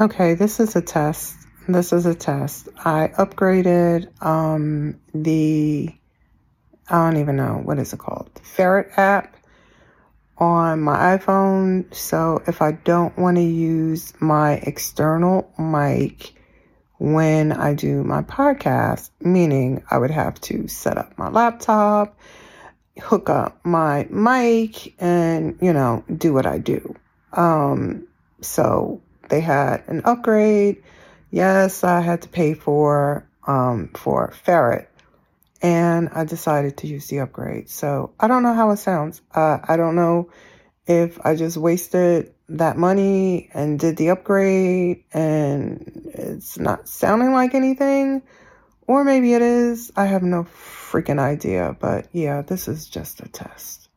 Okay, this is a test. This is a test. I upgraded um, the, I don't even know, what is it called? The Ferrite app on my iPhone. So if I don't want to use my external mic when I do my podcast, meaning I would have to set up my laptop, hook up my mic, and, you know, do what I do. Um, so they had an upgrade. Yes, I had to pay for um, for Ferrite, and I decided to use the upgrade. So I don't know how it sounds. Uh, I don't know if I just wasted that money and did the upgrade and it's not sounding like anything, or maybe it is. I have no freaking idea. But yeah, this is just a test.